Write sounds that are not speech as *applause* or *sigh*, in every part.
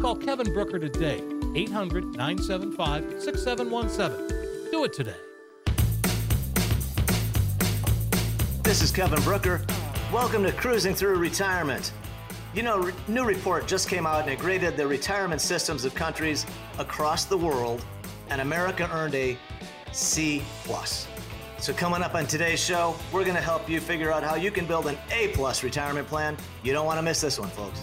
Call Kevin Brucher today, 800 975 6717. Do it today. This is Kevin Brucher. Welcome to Cruising Through Retirement. You know, new report just came out and it graded the retirement systems of countries across the world, and America earned a C plus. So coming up on today's show, we're going to help you figure out how you can build an A plus retirement plan. You don't want to miss this one, folks.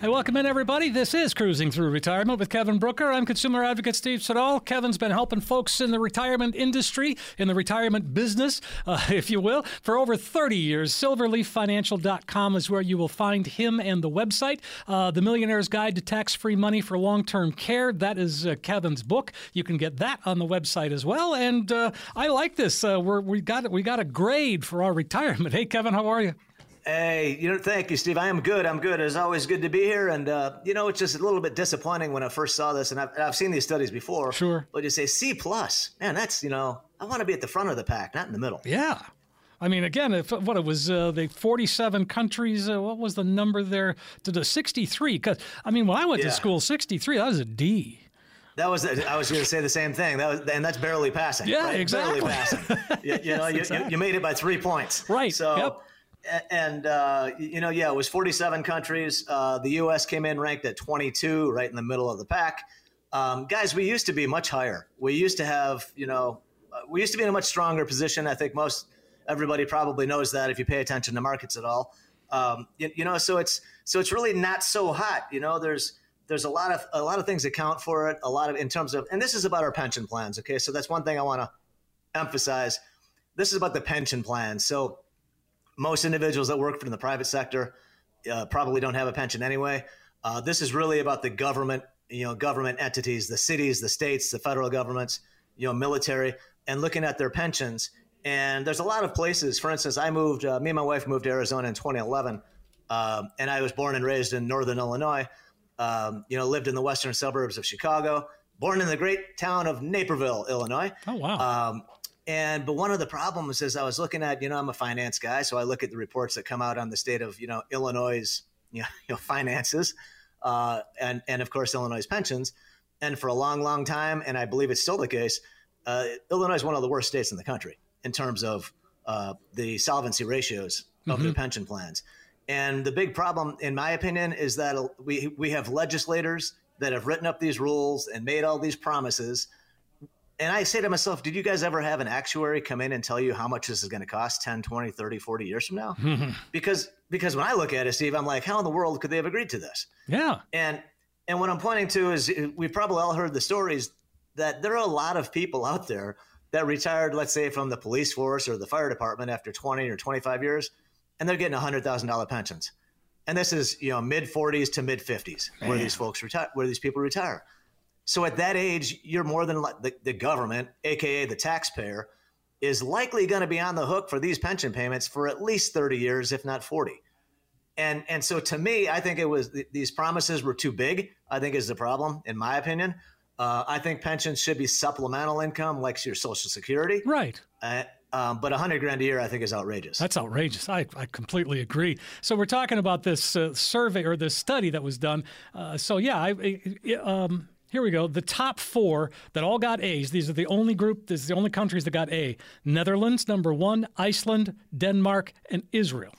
Hey, welcome in, everybody. This is Cruising Through Retirement with Kevin Brucher. I'm consumer advocate Steve Siddall. Kevin's been helping folks in the retirement industry, in the retirement business, uh, *laughs* if you will, for over 30 years. SilverleafFinancial.com is where you will find him and the website. Uh, the Millionaire's Guide to Tax Free Money for Long Term Care. That is uh, Kevin's book. You can get that on the website as well. And uh, I like this. Uh, we're, we, got, we got a grade for our retirement. Hey, Kevin, how are you? Hey, you know, thank you, Steve. I am good. I'm good. It's always good to be here. And, uh, you know, it's just a little bit disappointing when I first saw this. And I've, I've seen these studies before. Sure. But you say C plus. Man, that's, you know, I want to be at the front of the pack, not in the middle. Yeah. I mean, again, if, what it was, uh, the 47 countries, uh, what was the number there? To the 63. Because, I mean, when I went Yeah. to school, 63, that was a D. That was, I was going to say the same thing. That was, and that's barely passing. Yeah, right? exactly. Barely passing. you, you know, you, you, *laughs* exactly. you made it by three points. Right, So, yep. And, uh, you know, yeah, it was 47 countries. Uh, the U.S. came in ranked at 22, right in the middle of the pack. Um, guys, we used to be much higher. We used to have, you know, uh, we used to be in a much stronger position. I think most everybody probably knows that if you pay attention to markets at all. Um, you, you know, so it's so it's really not so hot. You know, there's there's a lot of a lot of things that count for it. A lot of in terms of, and this is about our pension plans. Okay, so that's one thing I want to emphasize. This is about the pension plans. So most individuals that work in the private sector uh, probably don't have a pension anyway. Uh, this is really about the government, you know, government entities, the cities, the states, the federal governments, you know, military, and looking at their pensions. And there's a lot of places. For instance, I moved. Uh, me and my wife moved to Arizona in 2011, um, and I was born and raised in northern Illinois. Um, you know, lived in the western suburbs of Chicago. Born in the great town of Naperville, Illinois. Oh, wow. Um, and but one of the problems is I was looking at, you know, I'm a finance guy, so I look at the reports that come out on the state of, you know, Illinois, you *laughs* know, you know finances, uh, and and of course Illinois pensions. And for a long, long time, and I believe it's still the case, uh, Illinois is one of the worst states in the country in terms of uh, the solvency ratios of their pension plans. And the big problem, in my opinion, is that we we have legislators that have written up these rules and made all these promises and I say to myself, did you guys ever have an actuary come in and tell you how much this is going to cost 10, 20, 30, 40 years from now? *laughs* because because when I look at it, Steve, I'm like, how in the world could they have agreed to this? yeah. And and what I'm pointing to is uh, we've probably all heard the stories that there are a lot of people out there that retired, let's say, from the police force or the fire department after 20 or 25 years, and they're getting $100,000 pensions. And this is, you know, mid 40s to mid 50s where these folks retire, where these people retire. So at that age, you're more than li- the, the government, aka the taxpayer, is likely going to be on the hook for these pension payments for at least 30 years, if not 40. And and so to me, I think it was these promises were too big. I think is the problem, in my opinion. Uh, I think pensions should be supplemental income, like your Social Security. Right. Uh, um, but a hundred grand a year, I think, is outrageous. That's outrageous. I, I completely agree. So we're talking about this uh, survey or this study that was done. Uh, so yeah, I, um, here we go. The top four that all got A's. These are the only group. This is the only countries that got A. Netherlands number one, Iceland, Denmark, and Israel.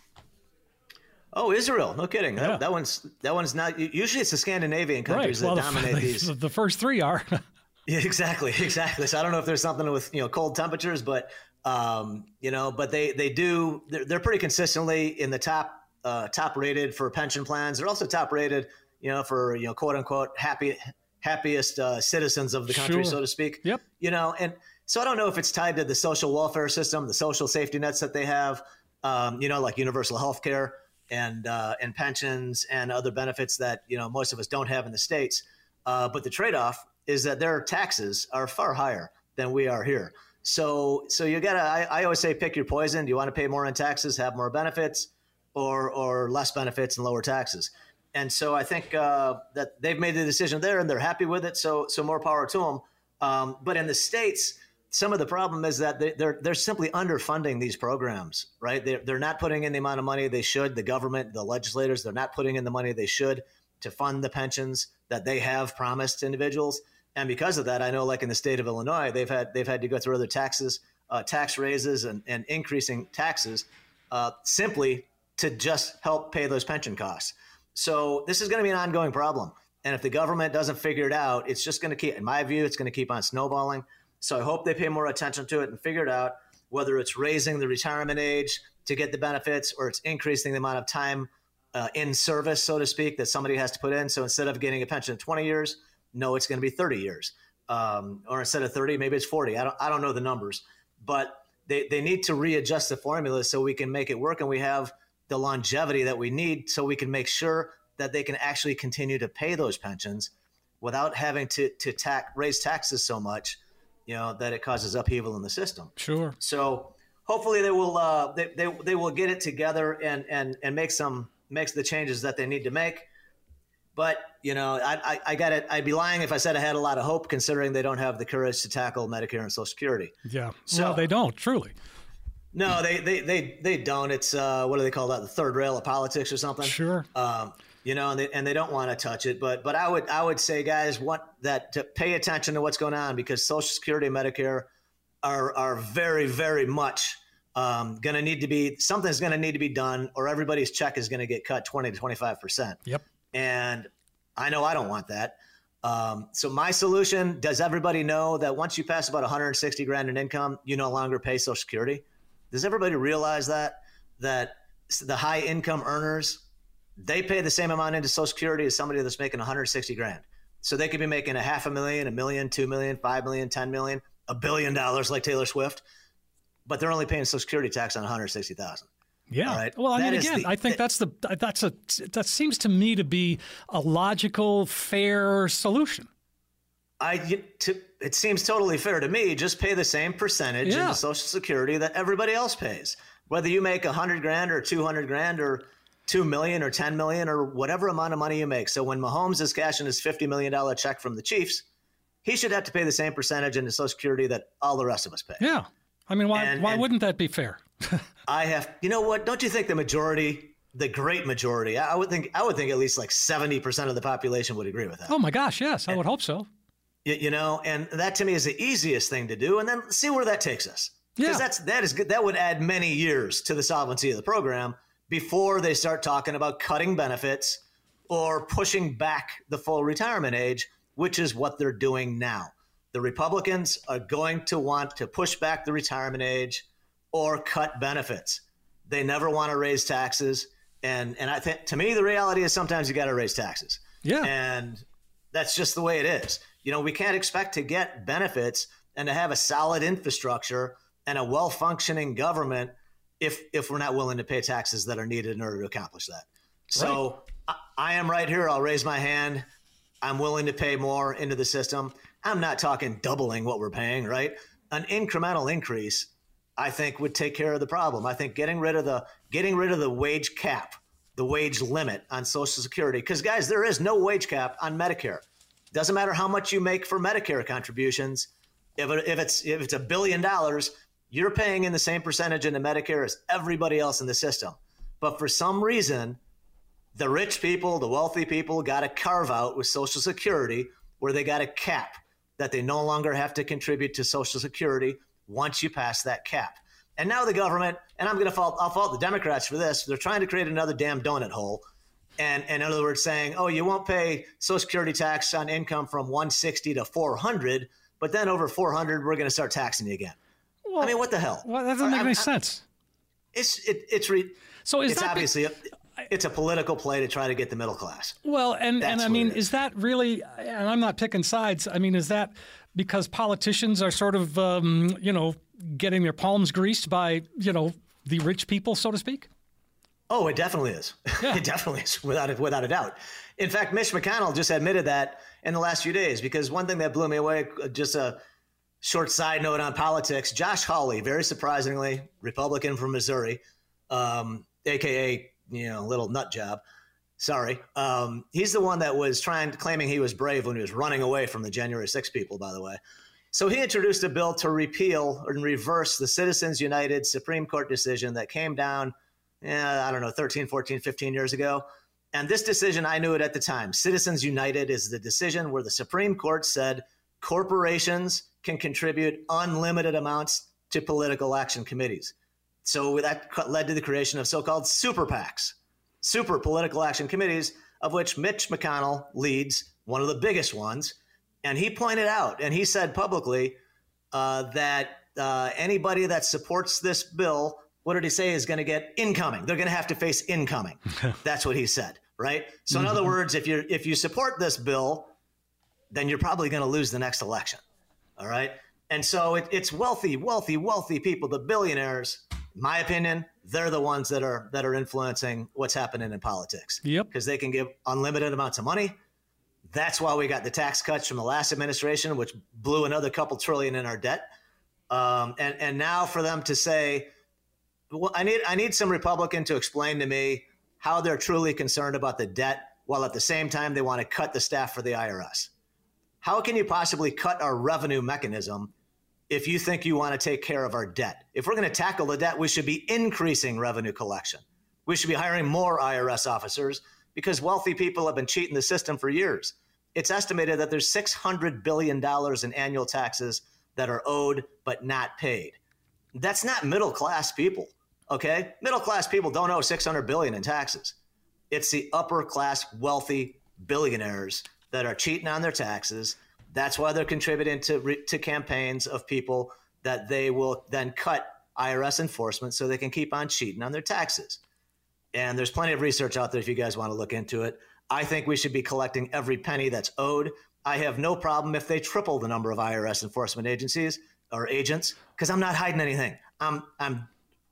Oh, Israel! No kidding. Yeah. That, that, one's that one's not. Usually, it's the Scandinavian countries right. well, that dominate *laughs* the, these. The first three are. *laughs* yeah, exactly, *laughs* exactly. So I don't know if there's something with you know cold temperatures, but um, you know, but they they do. They're, they're pretty consistently in the top uh, top rated for pension plans. They're also top rated, you know, for you know quote unquote happy happiest uh, citizens of the country, sure. so to speak. Yep. You know, and so I don't know if it's tied to the social welfare system, the social safety nets that they have. Um, you know, like universal health care and uh, and pensions and other benefits that you know most of us don't have in the states. Uh, but the trade-off is that their taxes are far higher than we are here. So so you gotta. I, I always say pick your poison. Do you want to pay more in taxes, have more benefits, or or less benefits and lower taxes? And so I think uh, that they've made the decision there, and they're happy with it. So so more power to them. Um, but in the states, some of the problem is that they, are they're simply underfunding these programs, right? They're, they're not putting in the amount of money they should. The government, the legislators, they're not putting in the money they should to fund the pensions that they have promised individuals. And because of that, I know, like in the state of Illinois, they've had they've had to go through other taxes, uh, tax raises, and, and increasing taxes uh, simply to just help pay those pension costs. So this is going to be an ongoing problem. And if the government doesn't figure it out, it's just going to keep, in my view, it's going to keep on snowballing. So I hope they pay more attention to it and figure it out, whether it's raising the retirement age to get the benefits or it's increasing the amount of time uh, in service, so to speak, that somebody has to put in. So instead of getting a pension in 20 years, no, it's going to be 30 years. Um, or instead of 30, maybe it's 40. I don't, I don't know the numbers, but they, they need to readjust the formula so we can make it work and we have the longevity that we need so we can make sure that they can actually continue to pay those pensions without having to, to tax, raise taxes so much you know that it causes upheaval in the system. Sure. So hopefully they will uh, they, they, they will get it together and and and make some makes the changes that they need to make. But you know, I, I, I got it. I'd be lying if I said I had a lot of hope, considering they don't have the courage to tackle Medicare and Social Security. Yeah, so well, they don't truly. No, they they they, they don't. It's uh, what do they call that? The third rail of politics or something. Sure. Um, you know, and they, and they don't want to touch it. But but I would I would say, guys, want that to pay attention to what's going on because Social Security and Medicare are are very very much um, going to need to be something's going to need to be done, or everybody's check is going to get cut twenty to twenty five percent. Yep. And I know I don't want that. Um, so my solution: Does everybody know that once you pass about 160 grand in income, you no longer pay Social Security? Does everybody realize that that the high income earners they pay the same amount into Social Security as somebody that's making 160 grand. So they could be making a half a million, a million, two million, five million, ten million, a billion dollars like Taylor Swift, but they're only paying Social Security tax on 160,000. Yeah. Right? Well, I that mean, again, the, I think that's the that's a that seems to me to be a logical, fair solution. I to, it seems totally fair to me. Just pay the same percentage yeah. into Social Security that everybody else pays, whether you make a hundred grand or two hundred grand or two million or ten million or whatever amount of money you make. So when Mahomes is cashing his fifty million dollar check from the Chiefs, he should have to pay the same percentage into Social Security that all the rest of us pay. Yeah, I mean, why and, why and wouldn't that be fair? *laughs* I have, you know what? Don't you think the majority, the great majority, I would think, I would think at least like seventy percent of the population would agree with that. Oh my gosh, yes, I and, would hope so. You know, and that to me is the easiest thing to do, and then see where that takes us. Because yeah. that's that is good. That would add many years to the solvency of the program before they start talking about cutting benefits or pushing back the full retirement age, which is what they're doing now. The Republicans are going to want to push back the retirement age or cut benefits. They never want to raise taxes. And, and I think to me, the reality is sometimes you got to raise taxes. Yeah. And that's just the way it is. You know, we can't expect to get benefits and to have a solid infrastructure and a well functioning government if if we're not willing to pay taxes that are needed in order to accomplish that. So right. I, I am right here. I'll raise my hand. I'm willing to pay more into the system. I'm not talking doubling what we're paying, right? An incremental increase, I think, would take care of the problem. I think getting rid of the getting rid of the wage cap the wage limit on Social Security. Because, guys, there is no wage cap on Medicare. Doesn't matter how much you make for Medicare contributions. If, it, if it's if it's a billion dollars, you're paying in the same percentage into Medicare as everybody else in the system. But for some reason, the rich people, the wealthy people, got a carve out with Social Security where they got a cap that they no longer have to contribute to Social Security once you pass that cap. And now the government, and I'm going to fault, I'll fault the Democrats for this. They're trying to create another damn donut hole. And, and in other words, saying, oh, you won't pay Social Security tax on income from 160 to 400, but then over 400, we're going to start taxing you again. Well, I mean, what the hell? Well, that doesn't make I, any I, sense. It's it, it's re- so is it's obviously a, it's a political play to try to get the middle class. Well, and That's and I mean, is. is that really? And I'm not picking sides. I mean, is that because politicians are sort of um, you know getting their palms greased by you know the rich people, so to speak? Oh, it definitely is. *laughs* Yeah. it definitely is, without a, without a doubt. In fact, Mitch McConnell just admitted that in the last few days. Because one thing that blew me away, just a short side note on politics: Josh Hawley, very surprisingly, Republican from Missouri, um, aka you know little nut job. Sorry, um, he's the one that was trying, claiming he was brave when he was running away from the January 6 people. By the way, so he introduced a bill to repeal and reverse the Citizens United Supreme Court decision that came down, eh, I don't know, 13, 14, 15 years ago. And this decision, I knew it at the time. Citizens United is the decision where the Supreme Court said corporations can contribute unlimited amounts to political action committees. So that led to the creation of so called super PACs, super political action committees, of which Mitch McConnell leads one of the biggest ones. And he pointed out, and he said publicly, uh, that uh, anybody that supports this bill, what did he say, is going to get incoming. They're going to have to face incoming. *laughs* That's what he said, right? So, in mm-hmm. other words, if you if you support this bill, then you're probably going to lose the next election. All right. And so it, it's wealthy, wealthy, wealthy people, the billionaires. In my opinion, they're the ones that are that are influencing what's happening in politics. Yep. Because they can give unlimited amounts of money that's why we got the tax cuts from the last administration, which blew another couple trillion in our debt. Um, and and now for them to say, well, I need I need some Republican to explain to me how they're truly concerned about the debt, while at the same time they want to cut the staff for the IRS. How can you possibly cut our revenue mechanism if you think you want to take care of our debt? If we're going to tackle the debt, we should be increasing revenue collection. We should be hiring more IRS officers because wealthy people have been cheating the system for years it's estimated that there's $600 billion in annual taxes that are owed but not paid. That's not middle class people, okay? Middle class people don't owe 600 billion in taxes. It's the upper class wealthy billionaires that are cheating on their taxes. That's why they're contributing to to campaigns of people that they will then cut IRS enforcement so they can keep on cheating on their taxes. And there's plenty of research out there if you guys want to look into it. I think we should be collecting every penny that's owed. I have no problem if they triple the number of IRS enforcement agencies or agents because I'm not hiding anything. I'm I'm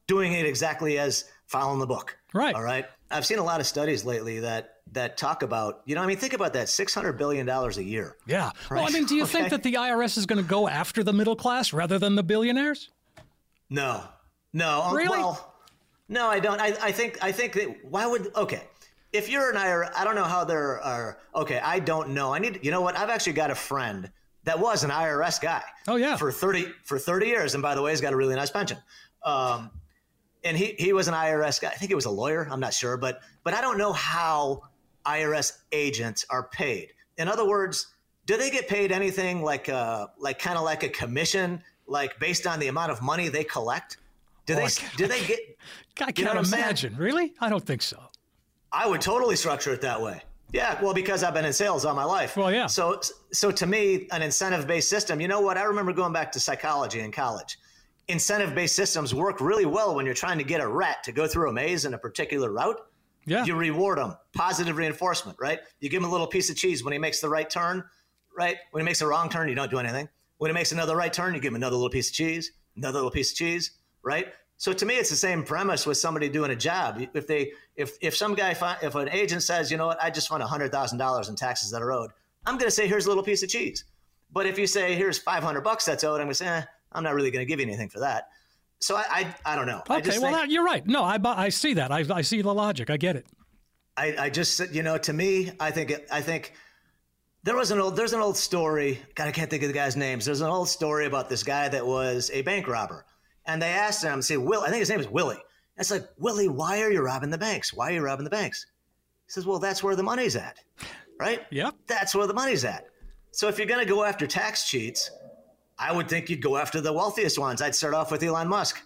doing it exactly as following the book. Right. All right. I've seen a lot of studies lately that that talk about, you know, I mean, think about that, six hundred billion dollars a year. Yeah. Right? Well, I mean, do you *laughs* okay. think that the IRS is going to go after the middle class rather than the billionaires? No, no. Um, really? Well, no, I don't. I, I think I think that why would okay if you're an IRS, I don't know how there are. Okay, I don't know. I need. You know what? I've actually got a friend that was an IRS guy. Oh yeah. For thirty for thirty years, and by the way, he's got a really nice pension. Um, and he he was an IRS guy. I think he was a lawyer. I'm not sure, but but I don't know how IRS agents are paid. In other words, do they get paid anything like uh like kind of like a commission, like based on the amount of money they collect? Do oh, they do they get? I can't imagine. Really? I don't think so. I would totally structure it that way. Yeah, well, because I've been in sales all my life. Well, yeah. So, so to me, an incentive-based system. You know what? I remember going back to psychology in college. Incentive-based systems work really well when you're trying to get a rat to go through a maze in a particular route. Yeah. You reward them, positive reinforcement, right? You give him a little piece of cheese when he makes the right turn, right? When he makes a wrong turn, you don't do anything. When he makes another right turn, you give him another little piece of cheese, another little piece of cheese, right? So to me, it's the same premise with somebody doing a job. If they, if if some guy, if an agent says, you know what, I just want hundred thousand dollars in taxes that are owed, I'm going to say, here's a little piece of cheese. But if you say, here's five hundred bucks that's owed, I'm going to say, eh, I'm not really going to give you anything for that. So I, I, I don't know. Okay, well, think, you're right. No, I, I see that. I, I see the logic. I get it. I, I just said, you know to me I think I think there was an old there's an old story. God, I can't think of the guy's names. There's an old story about this guy that was a bank robber, and they asked him, "Say, Will, I think his name is Willie." And it's like, Willie, why are you robbing the banks? Why are you robbing the banks? He says, Well, that's where the money's at, right? Yep. That's where the money's at. So if you're going to go after tax cheats, I would think you'd go after the wealthiest ones. I'd start off with Elon Musk,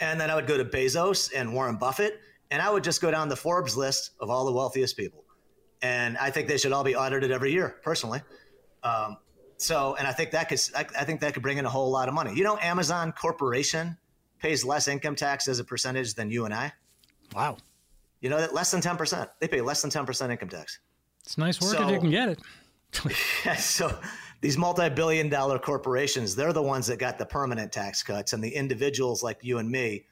and then I would go to Bezos and Warren Buffett, and I would just go down the Forbes list of all the wealthiest people and I think they should all be audited every year, personally. Um, so, and I think that could, I, I, think that could bring in a whole lot of money. You know, Amazon Corporation pays less income tax as a percentage than you and I. Wow. You know that less than ten percent. They pay less than ten percent income tax. It's nice work so, if you can get it. *laughs* yeah, so these multi-billion-dollar corporations, they're the ones that got the permanent tax cuts, and the individuals like you and me,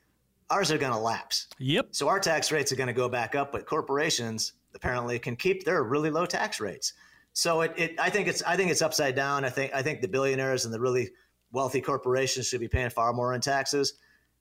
ours are going to lapse. Yep. So our tax rates are going to go back up, but corporations apparently can keep their really low tax rates. So it, it I think it's I think it's upside down. I think I think the billionaires and the really wealthy corporations should be paying far more in taxes.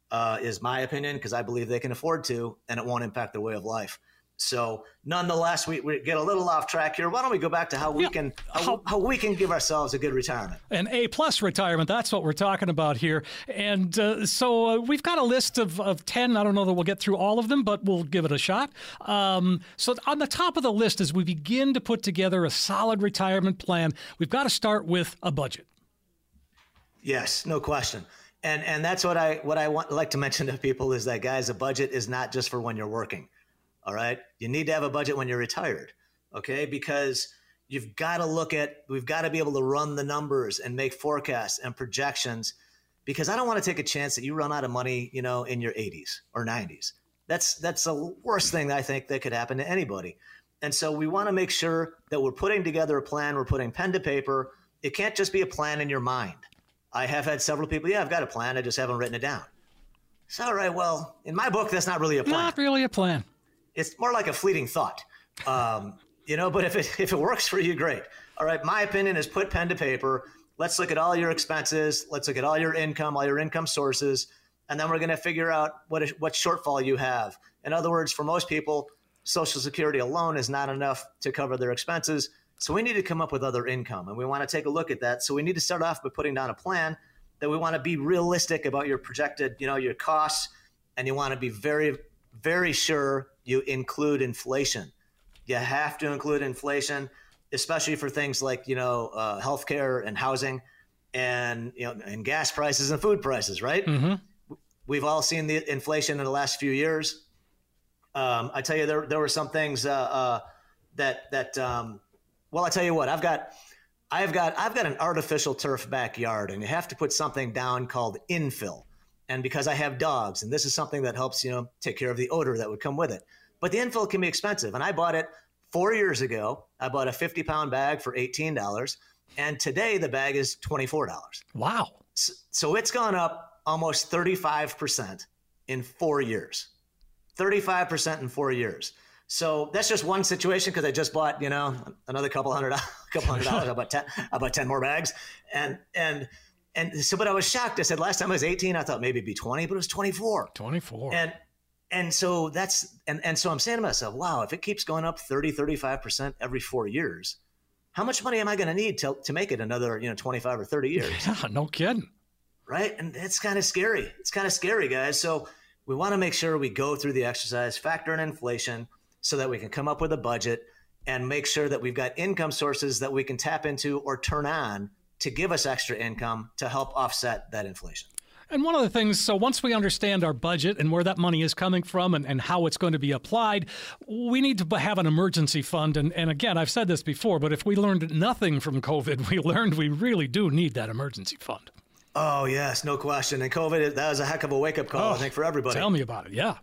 Uh, is my opinion because I believe they can afford to, and it won't impact their way of life. So, nonetheless, we, we get a little off track here. Why don't we go back to how we yeah, can how, how, we can give ourselves a good retirement? An A plus retirement. That's what we're talking about here. And uh, so uh, we've got a list of, of ten. I don't know that we'll get through all of them, but we'll give it a shot. Um, so on the top of the list, as we begin to put together a solid retirement plan, we've got to start with a budget. Yes, no question. And and that's what I what I want like to mention to people is that guys, a budget is not just for when you're working all right. You need to have a budget when you're retired. Okay. Because you've got to look at, we've got to be able to run the numbers and make forecasts and projections because I don't want to take a chance that you run out of money, you know, in your 80s or 90s. That's that's the worst thing I think that could happen to anybody. And so we want to make sure that we're putting together a plan, we're putting pen to paper. It can't just be a plan in your mind. I have had several people, yeah, I've got a plan, I just haven't written it down. So, all right, well, in my book, that's not really a plan. Not really a plan it's more like a fleeting thought. Um, *laughs* you know, but if it *laughs* if it works for you, great. All right, my opinion is put pen to paper. Let's look at all your expenses. Let's look at all your income, all your income sources, and then we're going to figure out what what shortfall you have. In other words, for most people, Social Security alone is not enough to cover their expenses. So we need to come up with other income, and we want to take a look at that. So we need to start off by putting down a plan that we want to be realistic about your projected, you know, your costs, and you want to be very, very sure you include inflation. You have to include inflation, especially for things like you know uh, healthcare and housing, and you know and gas prices and food prices. Right? Mm-hmm. We've all seen the inflation in the last few years. Um, I tell you, there there were some things uh, uh, that that um, well, I tell you what, I've got. I've got I've got an artificial turf backyard, and you have to put something down called infill and because I have dogs, and this is something that helps you know take care of the odor that would come with it. But the infill can be expensive, and I bought it four years ago. I bought a 50 pound bag for eighteen dollars, and today the bag is twenty four dollars. Wow! So, so it's gone up almost 35 percent in four years. 35 percent in four years. So that's just one situation because I just bought, you know, another couple hundred, *laughs* couple hundred dollars. I bought ten, I bought ten more bags, and and and so, but I was shocked. I said last time I was 18, I thought maybe it'd be 20, but it was 24. 24. And and so that's and and so I'm saying to myself, wow, if it keeps going up 30, 35% every four years, how much money am I going to need to to make it another, you know, 25 or 30 years? *laughs* Yeah, no kidding. Right? And it's kind of scary. It's kind of scary, guys. So we want to make sure we go through the exercise, factor in inflation so that we can come up with a budget and make sure that we've got income sources that we can tap into or turn on to give us extra income to help offset that inflation. And one of the things, so once we understand our budget and where that money is coming from and, and how it's going to be applied, we need to have an emergency fund. And, and again, I've said this before, but if we learned nothing from COVID, *laughs* we learned we really do need that emergency fund. Oh, yes, no question. And COVID, that was a heck of a wake up call, oh, I think, for everybody. Tell me about it. Yeah.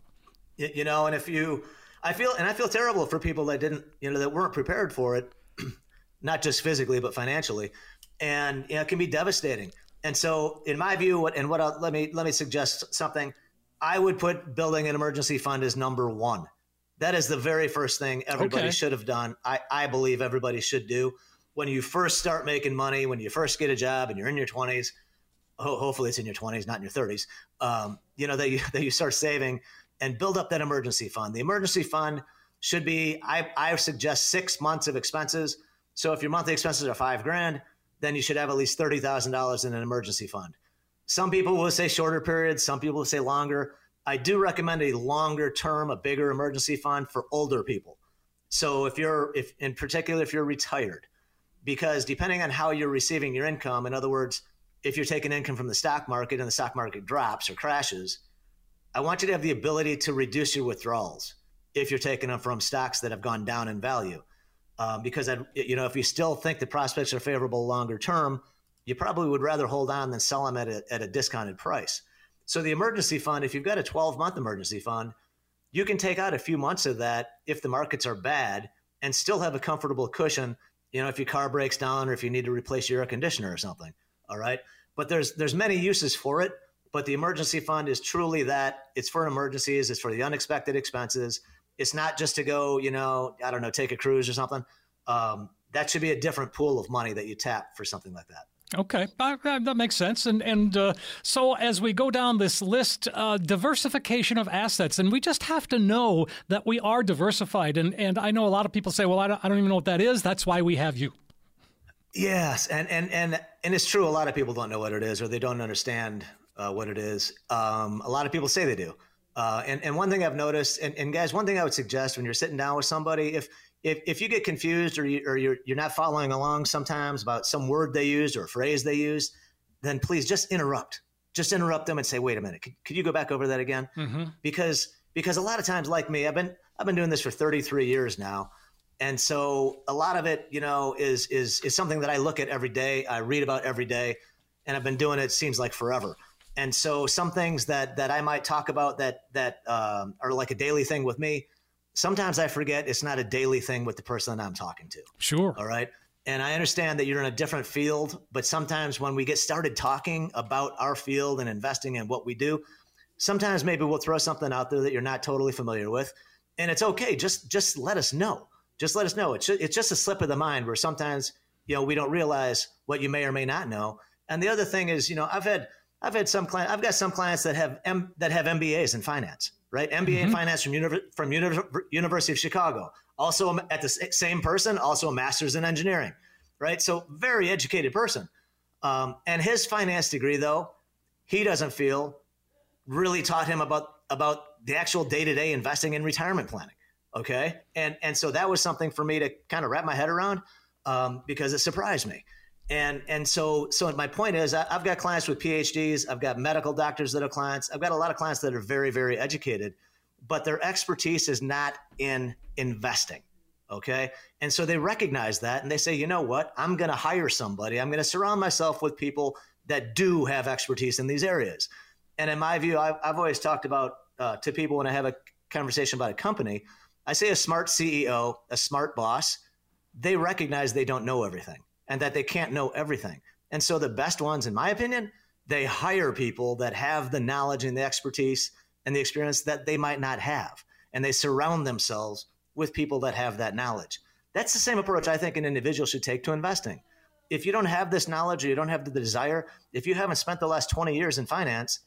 You, you know, and if you, I feel, and I feel terrible for people that didn't, you know, that weren't prepared for it, *clears throat* not just physically, but financially and you know, it can be devastating. And so, in my view, what and what I'll, let me let me suggest something. I would put building an emergency fund as number one. That is the very first thing everybody okay. should have done. I, I believe everybody should do when you first start making money, when you first get a job, and you're in your twenties. Ho- hopefully, it's in your twenties, not in your thirties. Um, you know that you that you start saving and build up that emergency fund. The emergency fund should be, I, I suggest six months of expenses. So if your monthly expenses are five grand, then you should have at least $30,000 in an emergency fund. Some people will say shorter periods, some people will say longer. I do recommend a longer term, a bigger emergency fund for older people. So if you're, if in particular, if you're retired, because depending on how you're receiving your income, in other words, if you're taking income from the stock market and the stock market drops or crashes, I want you to have the ability to reduce your withdrawals if you're taking them from stocks that have gone down in value. Um, because I, you know, if you still think the prospects are favorable longer term, you probably would rather hold on than sell them at a, at a discounted price. So the emergency fund, if you've got a 12 month emergency fund, you can take out a few months of that if the markets are bad and still have a comfortable cushion. You know, if your car breaks down or if you need to replace your air conditioner or something. All right, but there's there's many uses for it. But the emergency fund is truly that. It's for emergencies. It's for the unexpected expenses. It's not just to go, you know, I don't know, take a cruise or something. Um, that should be a different pool of money that you tap for something like that. Okay, that makes sense. And and uh, so as we go down this list, uh, diversification of assets, and we just have to know that we are diversified. And and I know a lot of people say, well, I don't, I don't even know what that is. That's why we have you. Yes, and and and and it's true. A lot of people don't know what it is, or they don't understand uh, what it is. Um, a lot of people say they do. Uh, and, and one thing I've noticed, and, and guys, one thing I would suggest when you're sitting down with somebody, if if, if you get confused or, you, or you're, you're not following along sometimes about some word they used or phrase they used, then please just interrupt. Just interrupt them and say, wait a minute, could, could you go back over that again? Mm-hmm. Because because a lot of times, like me, I've been I've been doing this for 33 years now. And so a lot of it, you know, is is is something that I look at every day, I read about every day, and I've been doing it seems like forever. And so some things that that I might talk about that that um, are like a daily thing with me, sometimes I forget it's not a daily thing with the person that I'm talking to. Sure. All right. And I understand that you're in a different field, but sometimes when we get started talking about our field and investing in what we do, sometimes maybe we'll throw something out there that you're not totally familiar with, and it's okay. Just just let us know. Just let us know. It's just, it's just a slip of the mind where sometimes you know we don't realize what you may or may not know. And the other thing is, you know, I've had I've had some clients. I've got some clients that have M, that have MBAs in finance, right? MBA mm-hmm. in finance from from University of Chicago. Also at the same person, also a master's in engineering, right? So very educated person. Um, and his finance degree, though, he doesn't feel really taught him about about the actual day to day investing in retirement planning. Okay, and and so that was something for me to kind of wrap my head around um, because it surprised me and and so so my point is I, have got clients with phds i've got medical doctors that are clients i've got a lot of clients that are very very educated but their expertise is not in investing okay? And so they recognize that and they say you know what? I'm going to hire somebody. I'm going to surround myself with people that do have expertise in these areas. And in my view i've, I've always talked about uh, to people when i have a conversation about a company i say a smart ceo a smart boss they recognize they don't know everything and that they can't know everything. And so the best ones, in my opinion, they hire people that have the knowledge and the expertise and the experience that they might not have. And they surround themselves with people that have that knowledge. That's the same approach I think an individual should take to investing. If you don't have this knowledge or you don't have the desire, if you haven't spent the last 20 years in finance,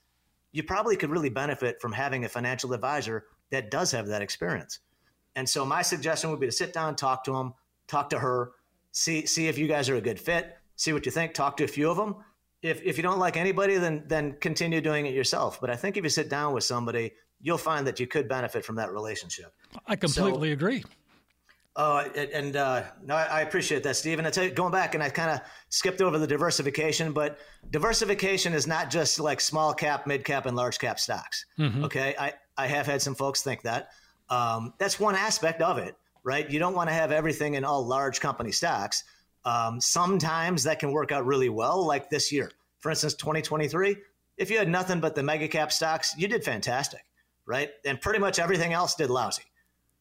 you probably could really benefit from having a financial advisor that does have that experience. And so my suggestion would be to sit down, talk to them, talk to her, see see if you guys are a good fit. See what you think. Talk to a few of them. If if you don't like anybody, then then continue doing it yourself. But I think if you sit down with somebody, you'll find that you could benefit from that relationship. I completely so, agree. Oh, and uh, no, I appreciate that, Steve. And I tell you, going back, and I kind of skipped over the diversification, but diversification is not just like small cap, mid cap, and large cap stocks. Mm-hmm. Okay, I I have had some folks think that. Um, that's one aspect of it right? You don't want to have everything in all large company stocks. Um, sometimes that can work out really well, like this year. For instance, 2023, if you had nothing but the mega cap stocks, you did fantastic, right? And pretty much everything else did lousy.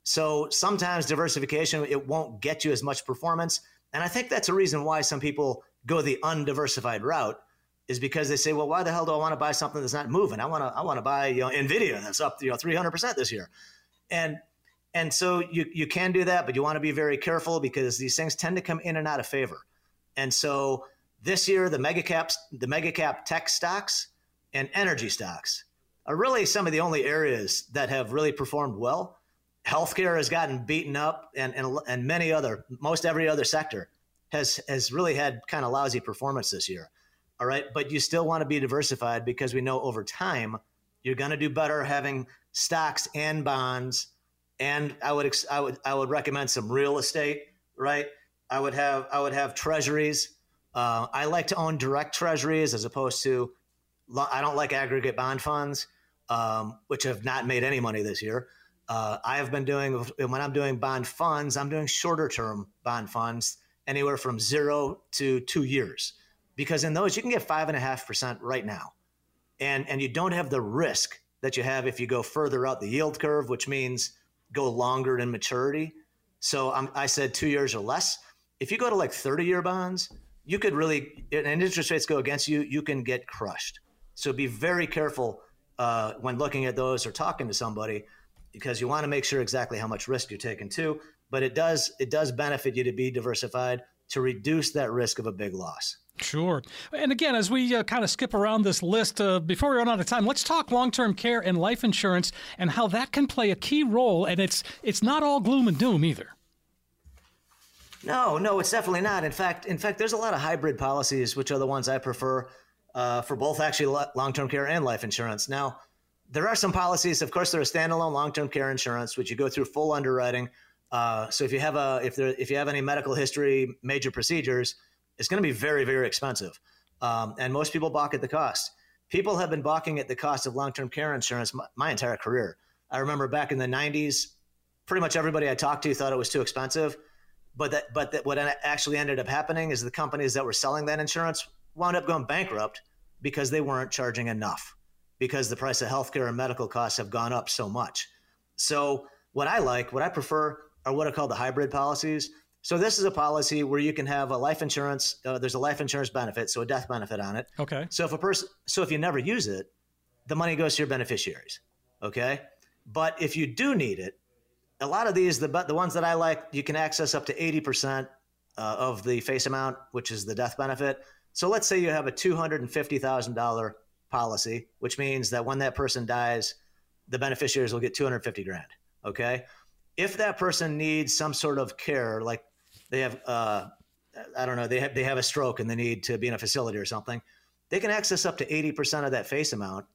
So sometimes diversification, it won't get you as much performance. And I think that's a reason why some people go the undiversified route is because they say, well, why the hell do I want to buy something that's not moving? I want to, I want to buy, you know, Nvidia that's up, you know, 300% this year. And and so you, you can do that, but you want to be very careful because these things tend to come in and out of favor. And so this year, the mega caps, the mega cap tech stocks and energy stocks are really some of the only areas that have really performed well. healthcare has gotten beaten up, and, and and many other, most every other sector has has really had kind of lousy performance this year. All right, but you still want to be diversified because we know over time you're going to do better having stocks and bonds. And I would I would I would recommend some real estate. Right, I would have I would have treasuries. Uh, I like to own direct treasuries as opposed to I don't like aggregate bond funds, um, which have not made any money this year. Uh, I have been doing when I'm doing bond funds, I'm doing shorter term bond funds, anywhere from zero to two years, because in those you can get five and a half percent right now, and and you don't have the risk that you have if you go further out the yield curve, which means go longer in maturity. So I'm, I said two years or less. If you go to like 30 year bonds, you could really, and interest rates go against you, you can get crushed. So be very careful uh, when looking at those or talking to somebody because you want to make sure exactly how much risk you're taking too. But it does it does benefit you to be diversified to reduce that risk of a big loss. Sure. And again, as we uh, kind of skip around this list, uh, before we run out of time, let's talk long-term care and life insurance and how that can play a key role. And it's it's not all gloom and doom either. No, no, it's definitely not. In fact, in fact, there's a lot of hybrid policies, which are the ones I prefer uh, for both actually long-term care and life insurance. Now, there are some policies. Of course, there are standalone long-term care insurance, which you go through full underwriting. Uh, so if you have a if there if you have any medical history, major procedures, it's going to be very very expensive, um, and most people balk at the cost. People have been balking at the cost of long-term care insurance my, my entire career. I remember back in the '90s, pretty much everybody I talked to thought it was too expensive. But that, but that what actually ended up happening is the companies that were selling that insurance wound up going bankrupt because they weren't charging enough because the price of healthcare and medical costs have gone up so much. So what I like, what I prefer are what are called the hybrid policies. So this is a policy where you can have a life insurance. Uh, there's a life insurance benefit, so a death benefit on it. Okay. So if a person, so if you never use it, the money goes to your beneficiaries. Okay. But if you do need it, a lot of these, the the ones that I like, you can access up to eighty percent uh, of the face amount, which is the death benefit. So let's say you have a two hundred and fifty thousand dollar policy, which means that when that person dies, the beneficiaries will get two hundred fifty grand. Okay, if that person needs some sort of care, like they have, uh, I don't know, they have they have a stroke and they need to be in a facility or something, they can access up to eighty percent of that face amount,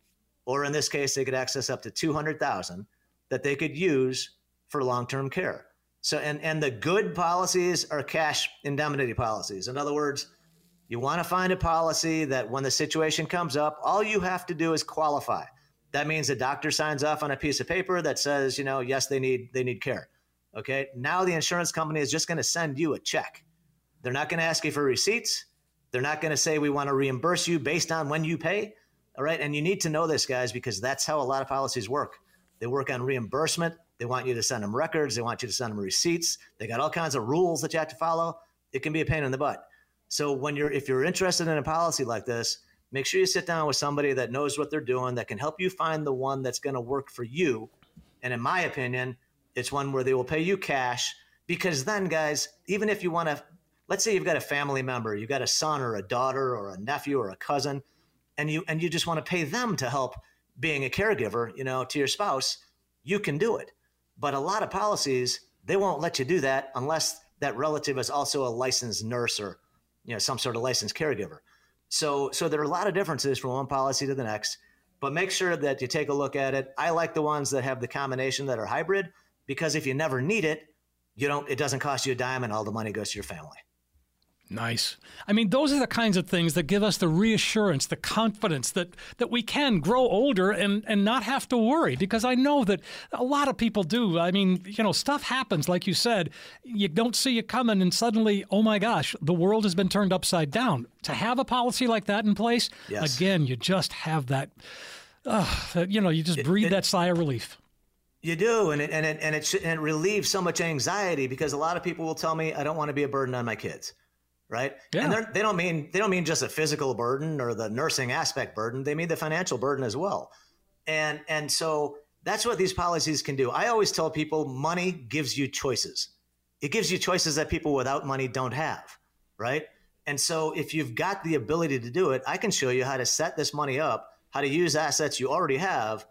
or in this case, they could access up to two hundred thousand that they could use for long-term care. So, and, and the good policies are cash indemnity policies. In other words, you want to find a policy that when the situation comes up, all you have to do is qualify. That means the doctor signs off on a piece of paper that says, you know, yes, they need they need care. Okay. Now the insurance company is just going to send you a check. They're not going to ask you for receipts. They're not going to say we want to reimburse you based on when you pay. All right. And you need to know this, guys, because that's how a lot of policies work. They work on reimbursement they want you to send them records. They want you to send them receipts. They got all kinds of rules that you have to follow. It can be a pain in the butt. So when you're if you're interested in a policy like this, make sure you sit down with somebody that knows what they're doing that can help you find the one that's going to work for you. And in my opinion, it's one where they will pay you cash because then guys, even if you want to let's say you've got a family member, you've got a son or a daughter or a nephew or a cousin and you and you just want to pay them to help being a caregiver, you know, to your spouse, you can do it. But a lot of policies, they won't let you do that unless that relative is also a licensed nurse or you know some sort of licensed caregiver. So so there are a lot of differences from one policy to the next, but make sure that you take a look at it. I like the ones that have the combination that are hybrid because if you never need it, you don't it doesn't cost you a dime and all the money goes to your family. Nice. I mean, those are the kinds of things that give us the reassurance, the confidence that, that we can grow older and, and not have to worry. Because I know that a lot of people do. I mean, you know, stuff happens, like you said. You don't see it coming, and suddenly, oh my gosh, the world has been turned upside down. To have a policy like that in place, yes. again, you just have that, uh, you know, you just breathe it, it, that sigh of relief. You do, and it, and it, and it, and it relieves so much anxiety because a lot of people will tell me, I don't want to be a burden on my kids right? Yeah. And they don't mean they don't mean just a physical burden or the nursing aspect burden. They mean the financial burden as well. And and so that's what these policies can do. I always tell people money gives you choices. It gives you choices that people without money don't have, right? And so if you've got the ability to do it, I can show you how to set this money up, how to use assets you already have,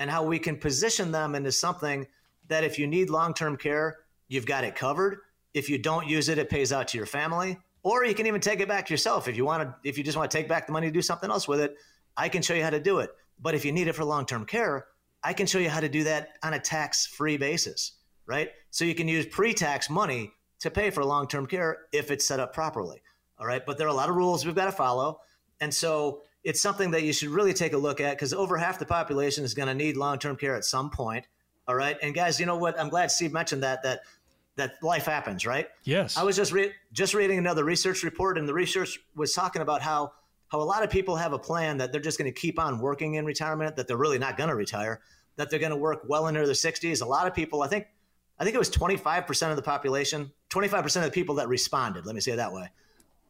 and how we can position them into something that if you need long term care, you've got it covered. If you don't use it, it pays out to your family. Or you can even take it back yourself if you want to. If you just want to take back the money to do something else with it, I can show you how to do it. But if you need it for long term care, I can show you how to do that on a tax free basis, right? So you can use pre tax money to pay for long term care if it's set up properly. All right. But there are a lot of rules we've got to follow. And so it's something that you should really take a look at because over half the population is going to need long term care at some point. All right. And guys, you know what? I'm glad Steve mentioned that, that that life happens, right? Yes. I was just re- just reading another research report, and the research was talking about how how a lot of people have a plan that they're just going to keep on working in retirement, that they're really not going to retire, that they're going to work well into their 60s. A lot of people, I think, I think it was 25% of the population, 25% of the people that responded. Let me say it that way,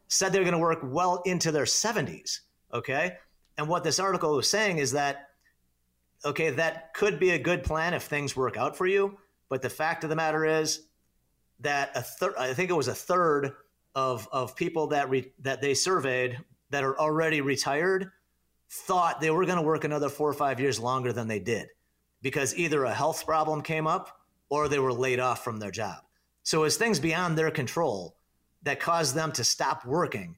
said they're going to work well into their 70s. Okay, and what this article was saying is that okay, that could be a good plan if things work out for you, but the fact of the matter is that a third, I think it was a third of of people that re, that they surveyed that are already retired thought they were going to work another four or five years longer than they did because either a health problem came up or they were laid off from their job. So it's things beyond their control that caused them to stop working.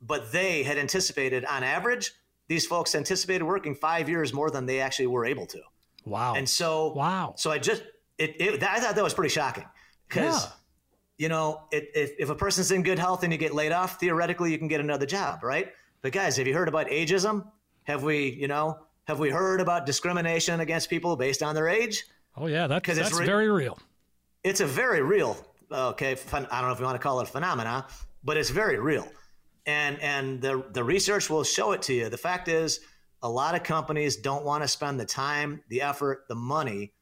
But they had anticipated, on average, these folks anticipated working five years more than they actually were able to. Wow. And so, wow. So I just, it, it I thought that was pretty shocking because yeah. you know it, if, if a person's in good health and you get laid off theoretically you can get another job right but guys have you heard about ageism have we you know have we heard about discrimination against people based on their age oh yeah that, that's it's re- very real it's a very real okay i don't know if you want to call it a phenomena but it's very real and and the the research will show it to you. The fact is a lot of companies don't want to spend the time the effort the money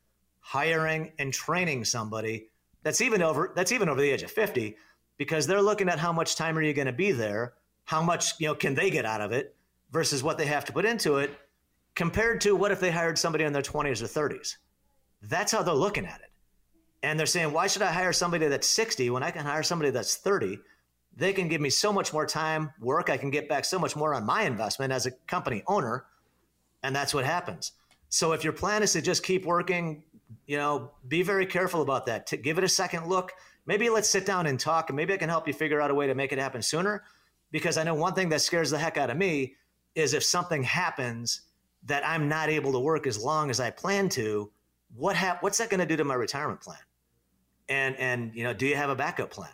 hiring and training somebody that's even over that's even over the age of 50 because they're looking at how much time are you going to be there how much you know can they get out of it versus what they have to put into it compared to what if they hired somebody in their 20s or 30s that's how they're looking at it. And they're saying why should i hire somebody that's 60 when i can hire somebody that's 30 they can give me so much more time work i can get back so much more on my investment as a company owner and that's what happens so if your plan is to just keep working you know, be very careful about that. To give it a second look. Maybe let's sit down and talk, and maybe I can help you figure out a way to make it happen sooner. Because I know one thing that scares the heck out of me is if something happens that I'm not able to work as long as I plan to. What What's that going to do to my retirement plan? And and you know, do you have a backup plan?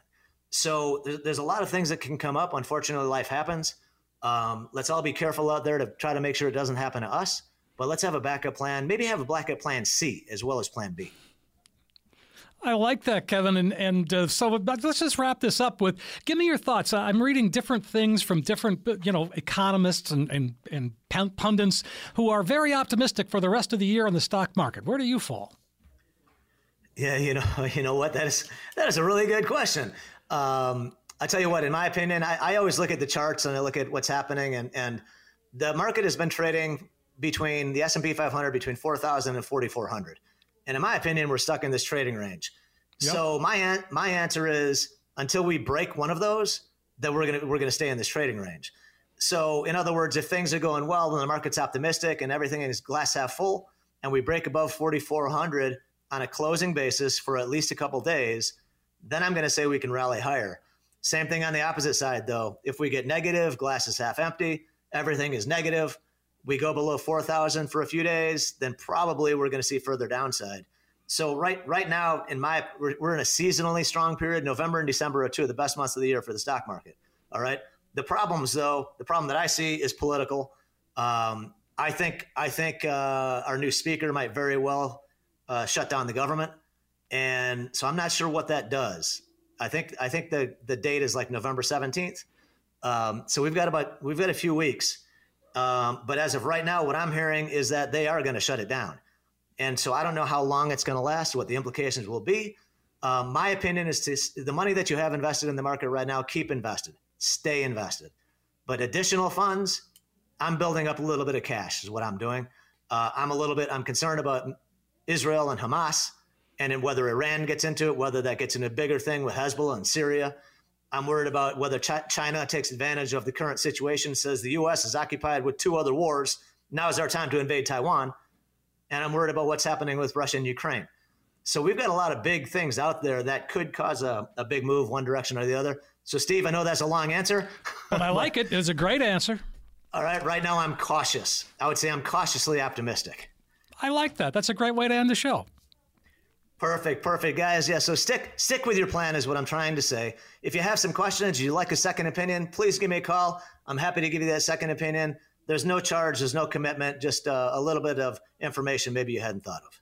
So there's, there's a lot of things that can come up. Unfortunately, life happens. Um, let's all be careful out there to try to make sure it doesn't happen to us but let's have a backup plan. Maybe have a backup plan C as well as plan B. I like that, Kevin. And, and uh, so let's just wrap this up with give me your thoughts. I'm reading different things from different, you know, economists and, and, and pundits who are very optimistic for the rest of the year on the stock market. Where do you fall? Yeah, you know, *laughs* you know what? That is that is a really good question. Um, I tell you what, in my opinion, I, I always look at the charts and I look at what's happening, and and the market has been trading between the S&P 500 between 4,000 and 4,400. And in my opinion, we're stuck in this trading range. Yep. So my my answer is until we break one of those, that we're gonna we're gonna stay in this trading range. So in other words, if things are going well, and the market's optimistic and everything is glass half full, and we break above 4,400 on a closing basis for at least a couple days, then I'm going to say we can rally higher. Same thing on the opposite side, though. If we get negative, glass is half empty, everything is negative we go below 4,000 for a few days, then probably we're going to see further downside. So right right now, in my we're, we're in a seasonally strong period. November and December are two of the best months of the year for the stock market. All right. The problems, though, the problem that I see is political. Um, I think I think uh, our new speaker might very well uh, shut down the government, and so I'm not sure what that does. I think I think the the date is like November 17th. Um, so we've got about we've got a few weeks. Um, but as of right now, what I'm hearing is that they are going to shut it down. And so I don't know how long it's going to last, what the implications will be. Um, my opinion is to the money that you have invested in the market right now, keep invested, stay invested. But additional funds, I'm building up a little bit of cash, is what I'm doing. Uh, I'm a little bit, I'm concerned about Israel and Hamas and whether Iran gets into it, whether that gets into a bigger thing with Hezbollah and Syria. I'm worried about whether Ch- China takes advantage of the current situation, says the U.S. is occupied with two other wars. Now is our time to invade Taiwan. And I'm worried about what's happening with Russia and Ukraine. So we've got a lot of big things out there that could cause a, a big move one direction or the other. So, Steve, I know that's a long answer. *laughs* But I like it. It's a great answer. All right, right now I'm cautious. I would say I'm cautiously optimistic. I like that. That's a great way to end the show. Perfect, perfect, guys. Yeah, so stick stick with your plan is what I'm trying to say. If you have some questions, you like a second opinion, please give me a call. I'm happy to give you that second opinion. There's no charge, there's no commitment, just uh, a little bit of information maybe you hadn't thought of.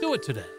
Do it today.